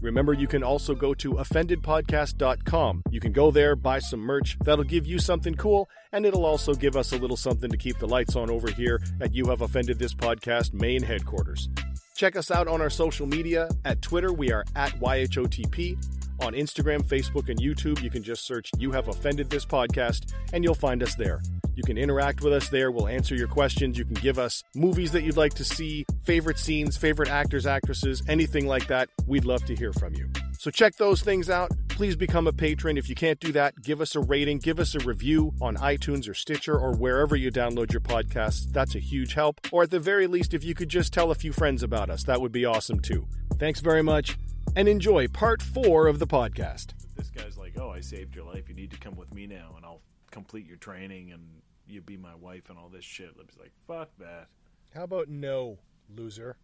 Remember, you can also go to offendedpodcast.com. You can go there, buy some merch. That'll give you something cool, and it'll also give us a little something to keep the lights on over here at You Have Offended This Podcast main headquarters. Check us out on our social media. At Twitter, we are at YHOTP. On Instagram, Facebook, and YouTube, you can just search You Have Offended This Podcast, and you'll find us there. You can interact with us there. We'll answer your questions. You can give us movies that you'd like to see, favorite scenes, favorite actors, actresses, anything like that. We'd love to hear from you. So check those things out. Please become a patron. If you can't do that, give us a rating, give us a review on iTunes or Stitcher or wherever you download your podcasts. That's a huge help. Or at the very least, if you could just tell a few friends about us, that would be awesome too. Thanks very much and enjoy part four of the podcast. this guy's like, "Oh, I saved your life. You need to come with me now, and I'll complete your training, and you be my wife, and all this shit." Libby's like, "Fuck that." How about no, loser?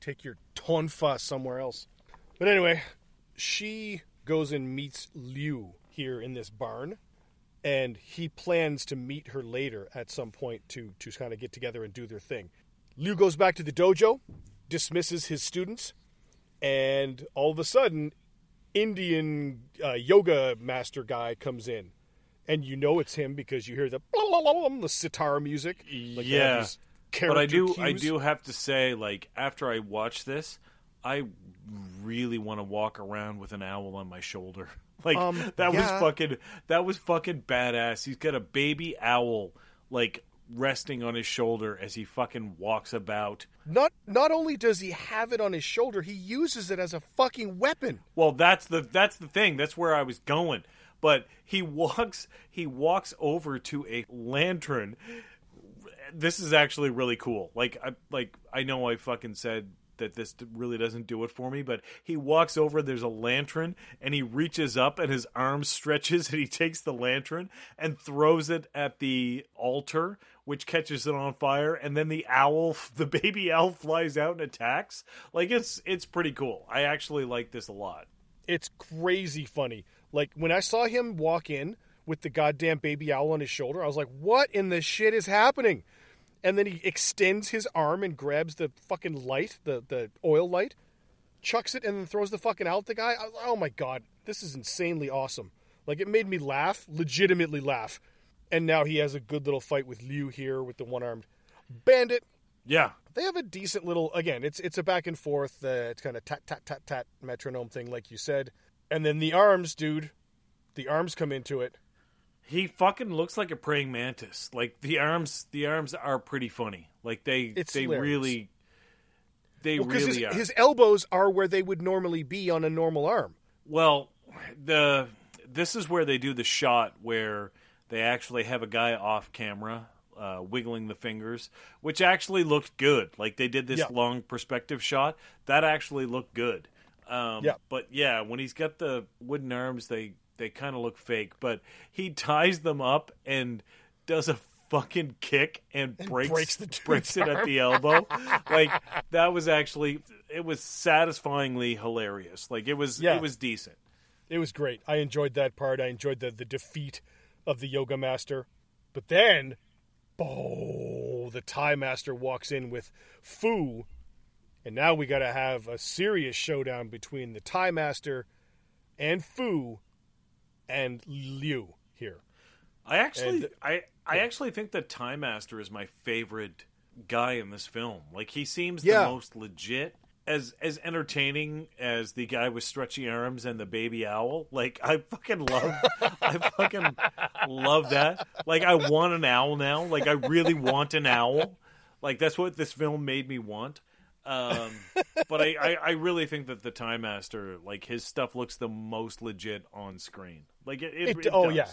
Take your tonfa somewhere else. But anyway, she goes and meets Liu here in this barn, and he plans to meet her later at some point to to kind of get together and do their thing. Liu goes back to the dojo, dismisses his students, and all of a sudden, Indian uh, yoga master guy comes in, and you know it's him because you hear the the sitar music. Like yeah, but I do, I do have to say, like, after I watch this, I really want to walk around with an owl on my shoulder. Like Um, that yeah. was fucking, that was fucking badass. He's got a baby owl, like resting on his shoulder as he fucking walks about. Not not only does he have it on his shoulder, he uses it as a fucking weapon. Well, that's the that's the thing. That's where I was going. But he walks he walks over to a lantern. This is actually really cool. Like I like I know I fucking said that this really doesn't do it for me, but he walks over there's a lantern and he reaches up and his arm stretches and he takes the lantern and throws it at the altar which catches it on fire and then the owl the baby owl flies out and attacks. Like it's it's pretty cool. I actually like this a lot. It's crazy funny. Like when I saw him walk in with the goddamn baby owl on his shoulder, I was like, "What in the shit is happening?" And then he extends his arm and grabs the fucking light, the the oil light, chucks it, and then throws the fucking out at the guy. I, oh my god, this is insanely awesome. Like it made me laugh, legitimately laugh. And now he has a good little fight with Liu here with the one armed bandit. Yeah. they have a decent little again it's it's a back and forth uh, it's kind of tat tat tat tat metronome thing like you said and then the arms dude the arms come into it He fucking looks like a praying mantis. Like the arms, the arms are pretty funny. Like they, It's they hilarious. really, they because really his, are. his elbows are where they would normally be on a normal arm Well, the this is where they do the shot where they actually have a guy off camera uh, wiggling the fingers, which actually looked good. Like they did this Yeah. long perspective shot that actually looked good. Um, Yeah. But yeah, when he's got the wooden arms, they they kind of look fake. But he ties them up and does a fucking kick and, breaks breaks the breaks it at the elbow. like that was actually it was satisfyingly hilarious. Like it was Yeah. it was decent. it was great i enjoyed that part i enjoyed the the defeat of the yoga master but then oh the thai master walks in with fu and now we got to have a serious showdown between the thai master and fu and liu here I actually, And- I, I actually think that Thai Master is my favorite guy in this film. Like he seems Yeah. the most legit, as as entertaining as the guy with stretchy arms and the baby owl. Like I fucking love, I fucking love that. Like I want an owl now. Like I really want an owl. Like that's what this film made me want. Um, but I, I, I really think that the Thai Master, like his stuff, looks the most legit on screen. Like it. it, It- it oh, does. yeah.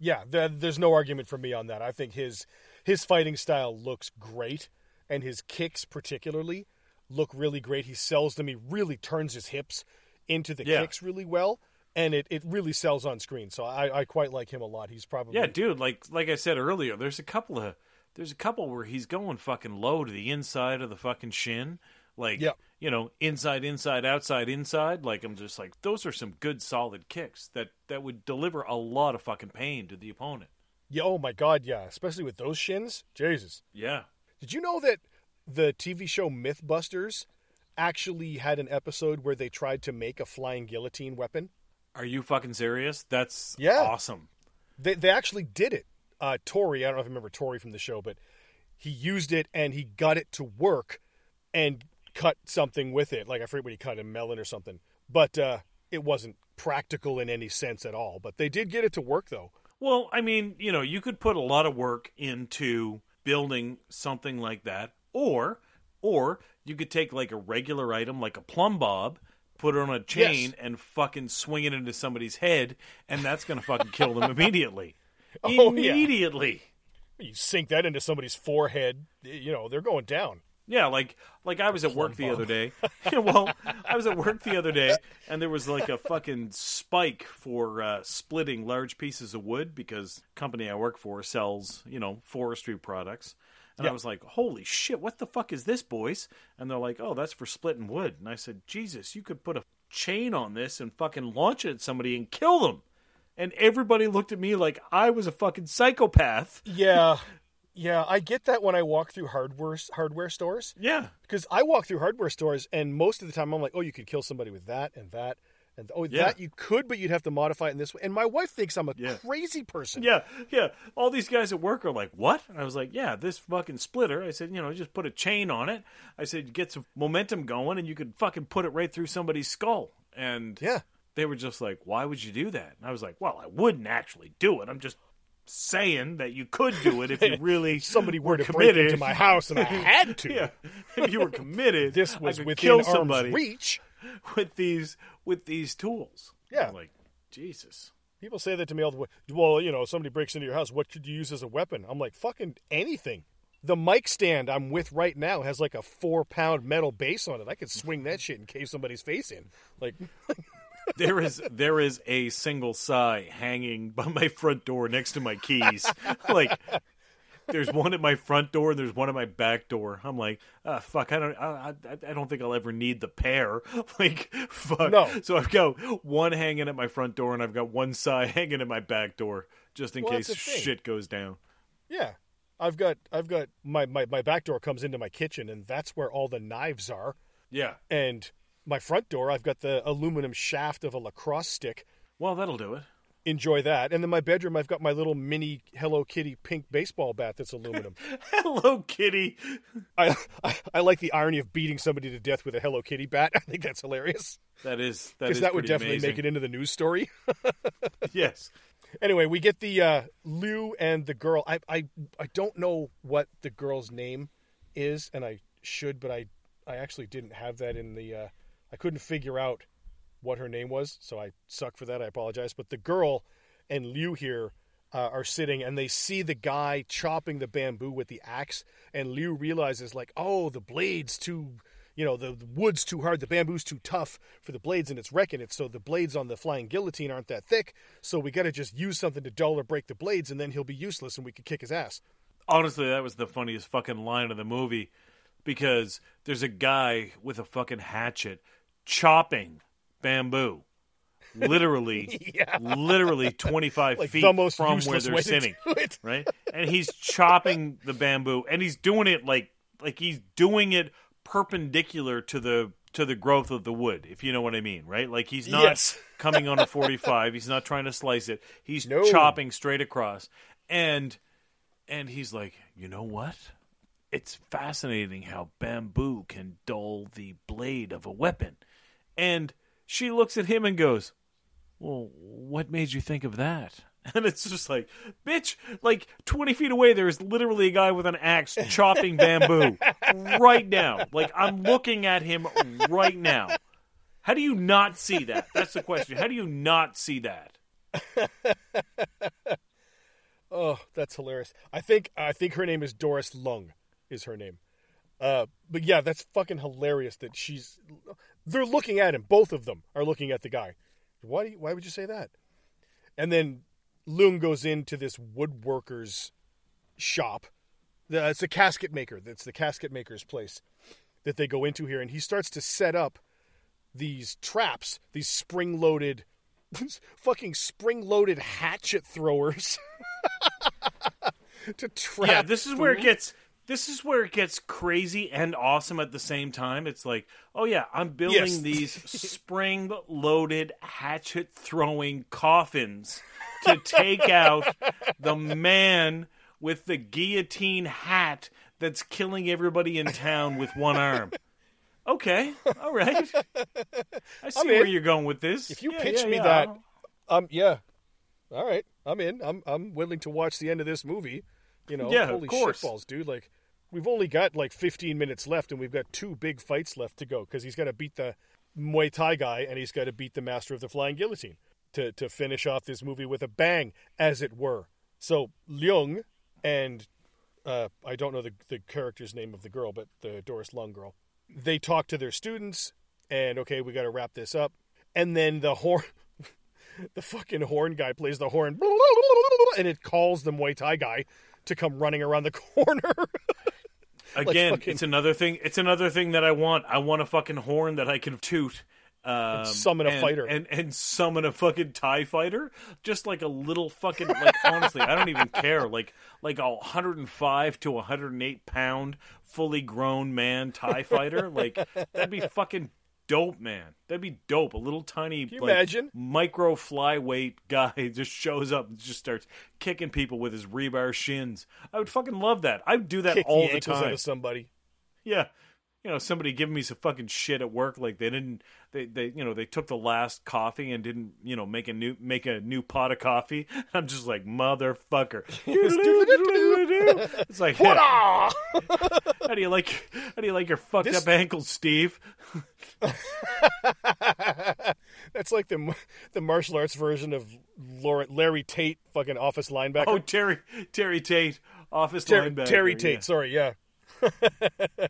Yeah, there, there's no argument for me on that. I think his his fighting style looks great, and his kicks particularly look really great. He sells them. He really turns his hips into the Yeah. kicks really well, and it, it really sells on screen. So I, I quite like him a lot. He's probably Yeah, dude. Like like I said earlier, there's a couple of there's a couple where he's going fucking low to the inside of the fucking shin. Like Yeah. you know, inside, inside, outside, inside. Like I'm just like those are some good solid kicks that that would deliver a lot of fucking pain to the opponent. yeah. Oh my god, yeah. Especially with those shins, Jesus. Yeah. Did you know that the TV show MythBusters actually had an episode where they tried to make a flying guillotine weapon? Are you fucking serious? That's Yeah. awesome. They they actually did it. Uh, Tori, I don't know if you remember Tori from the show, but he used it and he got it to work and cut something with it. Like I forget what he cut, a melon or something. But uh, it wasn't practical in any sense at all. But they did get it to work though. Well, I mean, you know, you could put a lot of work into building something like that, or or you could take like a regular item like a plumb bob, put it on a chain, Yes. and fucking swing it into somebody's head, and that's gonna fucking kill them immediately. Oh, yeah. immediately. You sink that into somebody's forehead, you know, they're going down. Yeah, like like I was at work the other day. Well, I was at work the other day, and there was like a fucking spike for uh, splitting large pieces of wood because company I work for sells you know forestry products. And I was like, "Holy shit, what the fuck is this, boys?" And they're like, "Oh, that's for splitting wood." And I said, "Jesus, you could put a chain on this and fucking launch it at somebody and kill them." And everybody looked at me like I was a fucking psychopath. Yeah. Yeah, I get that when I walk through hardware hardware stores. Yeah, because I walk through hardware stores, and most of the time I'm like, oh, you could kill somebody with that and that, and oh, Yeah. that you could, but you'd have to modify it in this way. And my wife thinks I'm a Yeah. crazy person. Yeah, yeah. All these guys at work are like, "What?" And I was like, "Yeah, this fucking splitter." I said, "You know, just put a chain on it." I said, "Get some momentum going, and you could fucking put it right through somebody's skull." And Yeah. they were just like, "Why would you do that?" And I was like, "Well, I wouldn't actually do it. I'm just saying that you could do it if you really Somebody were to committed. break into my house and I had to. yeah, if you were committed, This I was could within kill arm's somebody reach. With these with these tools. Yeah. I'm like Jesus. People say that to me all the way. Well, you know, somebody breaks into your house. What could you use as a weapon? I'm like, fucking anything. The mic stand I'm with right now has like a four pound metal base on it. I could swing that shit and cave somebody's face in. Like, there is there is a single sai hanging by my front door next to my keys. like there's one at my front door and there's one at my back door. I'm like, ah, fuck, I don't, I, I, I don't think I'll ever need the pair. like, fuck. No. So I've got one hanging at my front door and I've got one side hanging at my back door just in Well, case that's the thing. shit goes down. yeah, I've got, I've got my, my my back door comes into my kitchen, and that's where all the knives are. Yeah. and my front door i've got the aluminum shaft of a lacrosse stick Well, that'll do it. Enjoy that and then my bedroom i've got my little mini hello kitty pink baseball bat that's aluminum Hello, Kitty. I, I i like the irony of beating somebody to death with a hello kitty bat i think that's hilarious That is that because that would definitely amazing. make it into the news story Yes. anyway we get the uh lou and the girl i i i don't know what the girl's name is and i should but i i actually didn't have that in the uh i couldn't figure out what her name was so i suck for that i apologize but the girl and liu here uh, are sitting and they see the guy chopping the bamboo with the axe and liu realizes like oh the blade's too you know the, the wood's too hard the bamboo's too tough for the blades and it's wrecking it so the blades on the flying guillotine aren't that thick so we got to just use something to dull or break the blades and then he'll be useless and we could kick his ass. Honestly, that was the funniest fucking line of the movie because there's a guy with a fucking hatchet chopping bamboo. Literally, literally 25 like feet from where they're sitting, to do it right? And he's chopping the bamboo, and he's doing it like like he's doing it perpendicular to the to the growth of the wood, if you know what I mean, right? Like he's not Yes. coming on a 45, he's not trying to slice it. He's No. chopping straight across. And and he's like, "You know what? It's fascinating how bamboo can dull the blade of a weapon." And she looks at him and goes, "Well, what made you think of that?" And it's just like, bitch, like 20 feet away, there's literally a guy with an axe chopping bamboo right now. Like, I'm looking at him right now. How do you not see that? That's the question. How do you not see that? Oh, that's hilarious. I think I think her name is Doris Lung, is her name. Uh, but yeah, that's fucking hilarious that she's. They're looking at him. Both of them are looking at the guy. Why? You, why would you say that? And then Lung goes into this woodworker's shop. It's a casket maker. That's the casket maker's place that they go into here, and he starts to set up these traps, these spring-loaded, fucking spring-loaded hatchet throwers to trap. yeah, this is where it gets this is where it gets crazy and awesome at the same time. It's like, oh yeah, I'm building Yes. these spring loaded hatchet throwing coffins to take out the man with the guillotine hat that's killing everybody in town with one arm. Okay, all right. I see where you're going with this. If you Yeah, pitch yeah, me yeah. that, um, yeah, all right, I'm in. I'm I'm willing to watch the end of this movie. You know, Yeah, of holy course. shitballs, dude! Like, we've only got like 15 minutes left, and we've got two big fights left to go because he's got to beat the Muay Thai guy, and he's got to beat the Master of the Flying Guillotine to to finish off this movie with a bang, as it were. So Leung and uh, I don't know the the character's name of the girl, but the Doris Lung girl. They talk to their students, and okay, we got to wrap this up. And then the horn, the fucking horn guy plays the horn, and it calls the Muay Thai guy to come running around the corner. Again, fucking- it's another thing. It's another thing that I want. I want a fucking horn that I can toot. Um, summon a and- fighter. and and summon a fucking Tie fighter, just like a little fucking like. honestly, I don't even care. Like like a 105 to 108 pound, fully grown man Tie fighter. Like that'd be fucking dope, man. That'd be dope. A little tiny, you like, imagine? micro flyweight guy just shows up and just starts kicking people with his rebar shins. I would fucking love that. I would do that Kick all the the out time. of somebody. Yeah. You know, somebody giving me some fucking shit at work, like they didn't, they, they, you know, they took the last coffee and didn't, you know, make a new, make a new pot of coffee. I'm just like, motherfucker. it's like, how do you like, how do you like your fucked This- up ankles, Steve? That's like the the martial arts version of Laura, Larry Tate, fucking office linebacker. Oh, Terry, Terry Tate, office Terry, linebacker. Terry yeah. Tate. Sorry, yeah.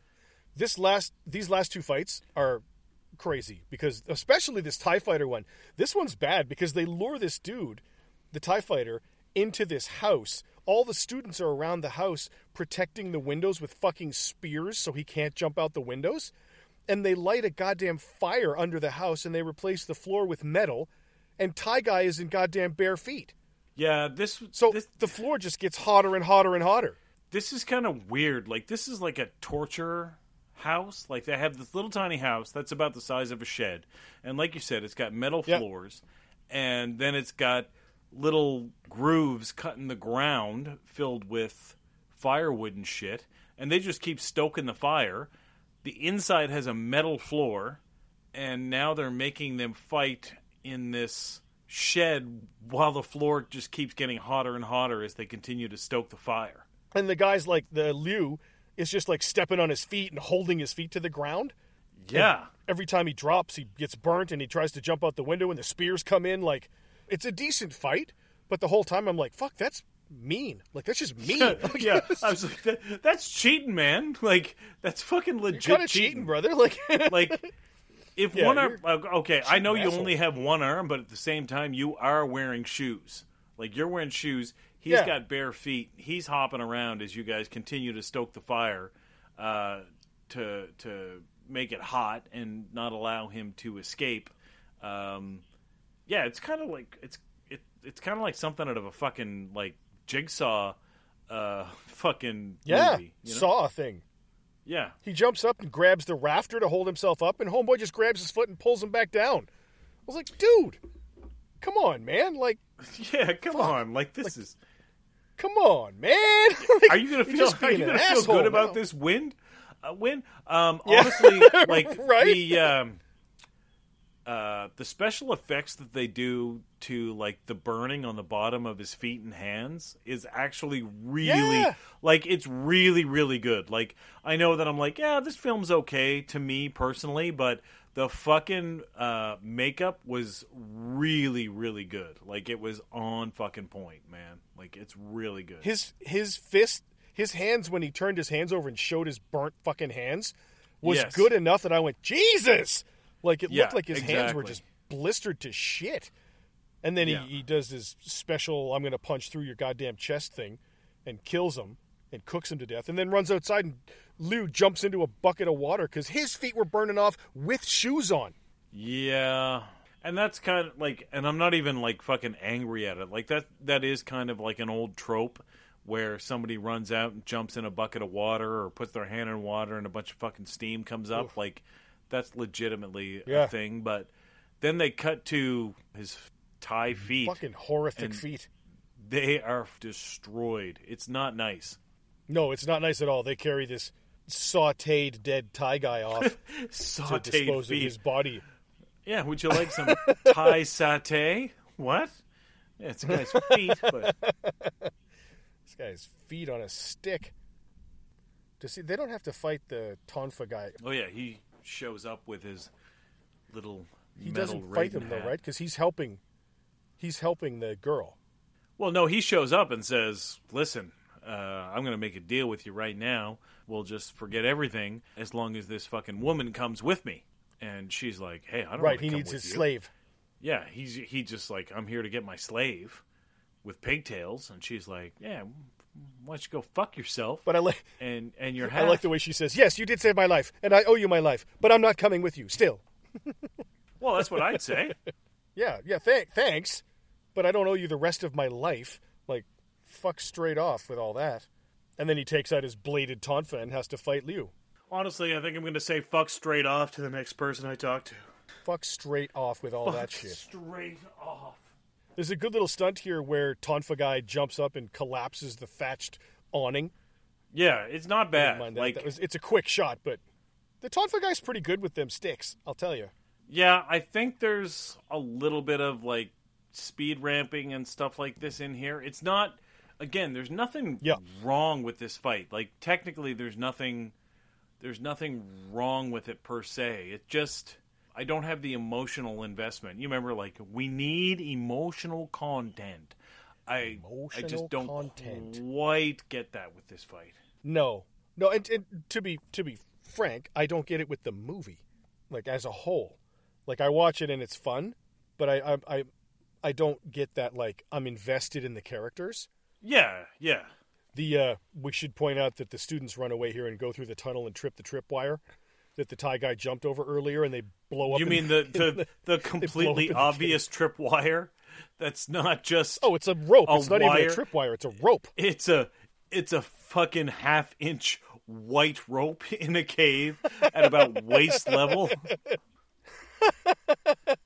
this last these last two fights are crazy because especially this Tie Fighter one. This one's bad because they lure this dude, the Tie Fighter, into this house. All the students are around the house protecting the windows with fucking spears so he can't jump out the windows. And they light a goddamn fire under the house and they replace the floor with metal. And Ty Guy is in goddamn bare feet. Yeah, this, So this, the floor just gets hotter and hotter and hotter. this is kind of weird. Like this is like a torture house. Like they have this little tiny house that's about the size of a shed, and like you said, it's got metal Yep. floors, and then it's got little grooves cut in the ground filled with firewood and shit, and they just keep stoking the fire. The inside has a metal floor, and now they're making them fight in this shed while the floor just keeps getting hotter and hotter as they continue to stoke the fire. and the guy's like the Liu is just like stepping on his feet and holding his feet to the ground. Yeah. Every time he drops, he gets burnt and he tries to jump out the window and the spears come in. Like it's a decent fight, but the whole time I'm like, fuck, that's mean. Like that's just mean. Like, yeah, I was like, that, that's cheating, man. Like that's fucking legit kind of cheating, brother. Like, Like if Yeah, one arm, okay, I know you asshole. only have one arm, but at the same time, you are wearing shoes. Like you're wearing shoes. He's Yeah. got bare feet. He's hopping around as you guys continue to stoke the fire uh, to to make it hot and not allow him to escape. Um, yeah, it's kind of like it's it, it's kind of like something out of a fucking like jigsaw uh fucking yeah, movie, you know? saw thing. yeah He jumps up and grabs the rafter to hold himself up, and Homeboy just grabs his foot and pulls him back down. I was like, dude, come on, man. Like, yeah come on like this is come on, man. Like, are you gonna feel are you gonna feel good about now. this win uh, win um Yeah. honestly like Right? the um uh, the special effects that they do to like the burning on the bottom of his feet and hands is actually really Yeah. like it's really really good. Like I know that I'm like, yeah, this film's okay to me personally, but the fucking uh, makeup was really really good. Like it was on fucking point, man. Like it's really good. His his fist, his hands when he turned his hands over and showed his burnt fucking hands was Yes. good enough that I went Jesus. Like it Yeah, looked like his hands were just blistered to shit. And then Yeah. he, he does his special "I'm going to punch through your goddamn chest" thing, and kills him and cooks him to death, and then runs outside and Liu jumps into a bucket of water because his feet were burning off with shoes on. Yeah. And that's kind of like and I'm not even like fucking angry at it. Like that that is kind of like an old trope where somebody runs out and jumps in a bucket of water or puts their hand in water and a bunch of fucking steam comes up. Like that's legitimately Yeah. a thing, but then they cut to his Thai mm-hmm. feet. Fucking horrific feet. They are destroyed. It's not nice. No, it's not nice at all. They carry this sautéed dead Thai guy off to Sauteed dispose of feet. his body. Yeah, would you like some Thai satay? What? Yeah, it's a guy's feet, but This guy's feet on a stick. To see, they don't have to fight the Tonfa guy. Oh yeah, he shows up with his little. He doesn't fight Raiden them though, right? Because he's helping. He's helping the girl. Well, no, he shows up and says, "Listen, uh, I'm going to make a deal with you right now. We'll just forget everything as long as this fucking woman comes with me." And she's like, "Hey, I don't Right. He needs his you." slave. Yeah, he's he just like, "I'm here to get my slave with pigtails," and she's like, "Yeah, why don't you go fuck yourself?" But I like. and and your I like the way she says, "Yes, you did save my life, and I owe you my life, but I'm not coming with you. Still, well, that's what I'd say. yeah, yeah. Th- thanks, but I don't owe you the rest of my life. Like, fuck straight off with all that." And then he takes out his bladed tonfa and has to fight Liu. Honestly, I think I'm going to say fuck straight off to the next person I talk to. Fuck straight off with all that shit. Straight off. There's a good little stunt here where Tonfa guy jumps up and collapses the thatched awning. Yeah, it's not bad. that. Like, That was, it's a quick shot, but the Tonfa guy's pretty good with them sticks. I'll tell you. yeah, I think there's a little bit of like speed ramping and stuff like this in here. It's not. Again, there's nothing Yeah. wrong with this fight. Like technically, there's nothing. There's nothing wrong with it per se. It just. I don't have the emotional investment. You remember, like we need emotional content. I I just don't content. quite get that with this fight. No, no, and, and to be to be frank, I don't get it with the movie, like as a whole. Like I watch it and it's fun, but I I I, I don't get that like I'm invested in the characters. Yeah, yeah. The uh, we should point out that the students run away here and go through the tunnel and trip the tripwire that the Thai guy jumped over earlier, and they blow up. You mean the in the, the completely the obvious tripwire? That's not just Oh, it's a rope. A it's not even wire? a tripwire. It's a rope. it's a it's a fucking half inch white rope in a cave at about waist level.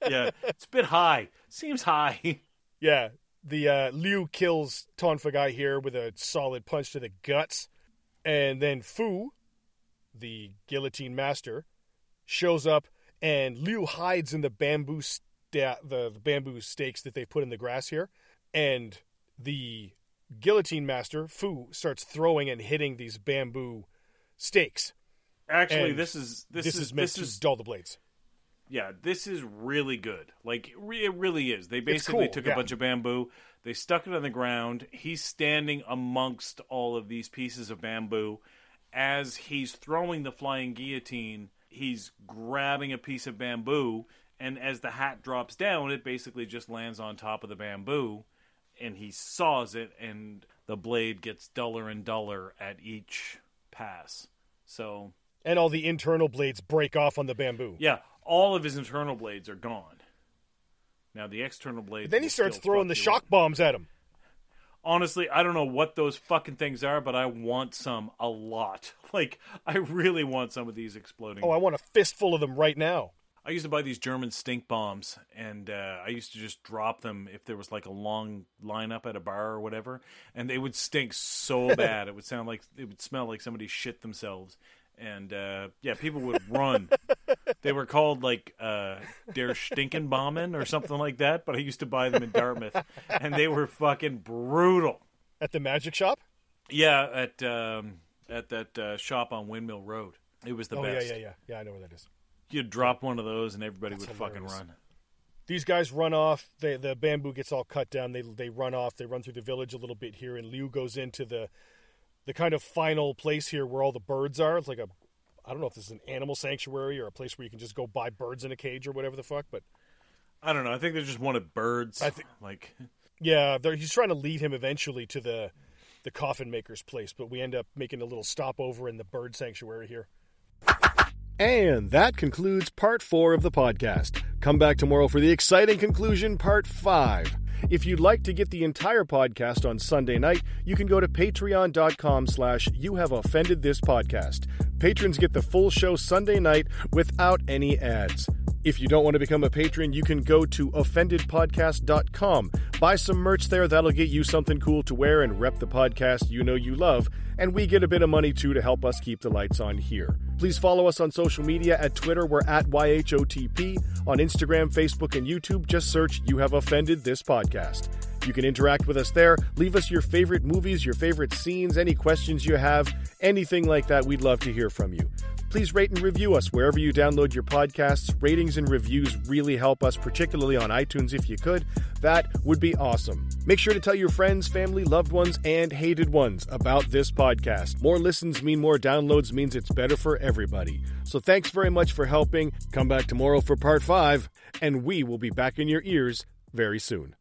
yeah, it's a bit high. Seems high. Yeah, the uh, Liu kills Tonfa guy here with a solid punch to the guts, and then Fu, the guillotine master, shows up, and Liu hides in the bamboo sta- the, the bamboo stakes that they put in the grass here, and the guillotine master Fu starts throwing and hitting these bamboo stakes. Actually, And this is this, This, is, is meant this to is dull the blades. yeah, this is really good. Like re- it really is. They basically cool, took yeah. a bunch of bamboo, they stuck it on the ground. He's standing amongst all of these pieces of bamboo as he's throwing the flying guillotine. He's grabbing a piece of bamboo, and as the hat drops down, it basically just lands on top of the bamboo, and he saws it, and the blade gets duller and duller at each pass. So And all the internal blades break off on the bamboo. yeah, all of his internal blades are gone. Now the external blades. Then he starts throwing the shock bombs at him. Honestly, I don't know what those fucking things are, but I want some a lot. Like I really want some of these exploding. Oh, I want a fistful of them right now. I used to buy these German stink bombs, and uh, I used to just drop them if there was like a long lineup at a bar or whatever, and they would stink so bad. it would sound like it would smell like somebody shit themselves, and uh, yeah, people would run. they were called like uh, Der Stinkenbomben or something like that. But I used to buy them in Dartmouth, and they were fucking brutal. At the magic shop? Yeah, at um, at that uh, shop on Windmill Road. It was the oh, best. yeah, yeah, yeah. Yeah, I know where that is. You'd drop one of those, and everybody That's would fucking run. These guys run off. They, the bamboo gets all cut down. They they run off. They run through the village a little bit here, and Liu goes into the the kind of final place here where all the birds are. It's like a I don't know if this is an animal sanctuary or a place where you can just go buy birds in a cage or whatever the fuck. But I don't know. I think they just wanted birds. I think- like yeah, he's trying to lead him eventually to the the coffin maker's place, but we end up making a little stopover in the bird sanctuary here. And that concludes part four of the podcast. Come back tomorrow for the exciting conclusion, part five. If you'd like to get the entire podcast on Sunday night, you can go to patreon.com slash you have offended this podcast. Patrons get the full show Sunday night without any ads. If you don't want to become a patron, you can go to offendedpodcast.com. Buy some merch there. That'll get you something cool to wear and rep the podcast you know you love. And we get a bit of money too to help us keep the lights on here. Please follow us on social media at Twitter. We're at YHOTP. On Instagram, Facebook, and YouTube, just search You Have Offended This Podcast. You can interact with us there. Leave us your favorite movies, your favorite scenes, any questions you have, anything like that. We'd love to hear from you. Please rate and review us wherever you download your podcasts. Ratings and reviews really help us, particularly on iTunes if you could. That would be awesome. Make sure to tell your friends, family, loved ones, and hated ones about this podcast. More listens mean more downloads means it's better for everybody. So thanks very much for helping. Come back tomorrow for part five, and we will be back in your ears very soon.